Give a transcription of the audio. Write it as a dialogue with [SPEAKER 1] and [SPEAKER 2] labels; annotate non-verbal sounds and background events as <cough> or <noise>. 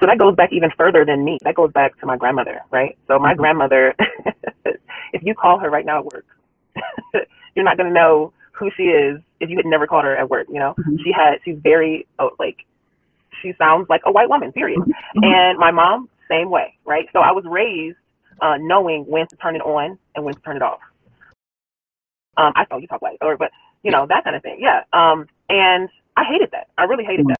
[SPEAKER 1] So that goes back even further than me. That goes back to my grandmother, right? So my mm-hmm. grandmother, <laughs> if you call her right now at work, <laughs> you're not gonna know who she is if you had never called her at work. You know,
[SPEAKER 2] Mhm.
[SPEAKER 1] she had she's very oh, like she sounds like a white woman. Period.
[SPEAKER 2] Mhm.
[SPEAKER 1] And my mom, same way, right? So I was raised uh, knowing when to turn it on and when to turn it off. Um, I thought you talk white, or but you know that kind of thing. Yeah. Um, and I hated that. I really hated mm-hmm. that.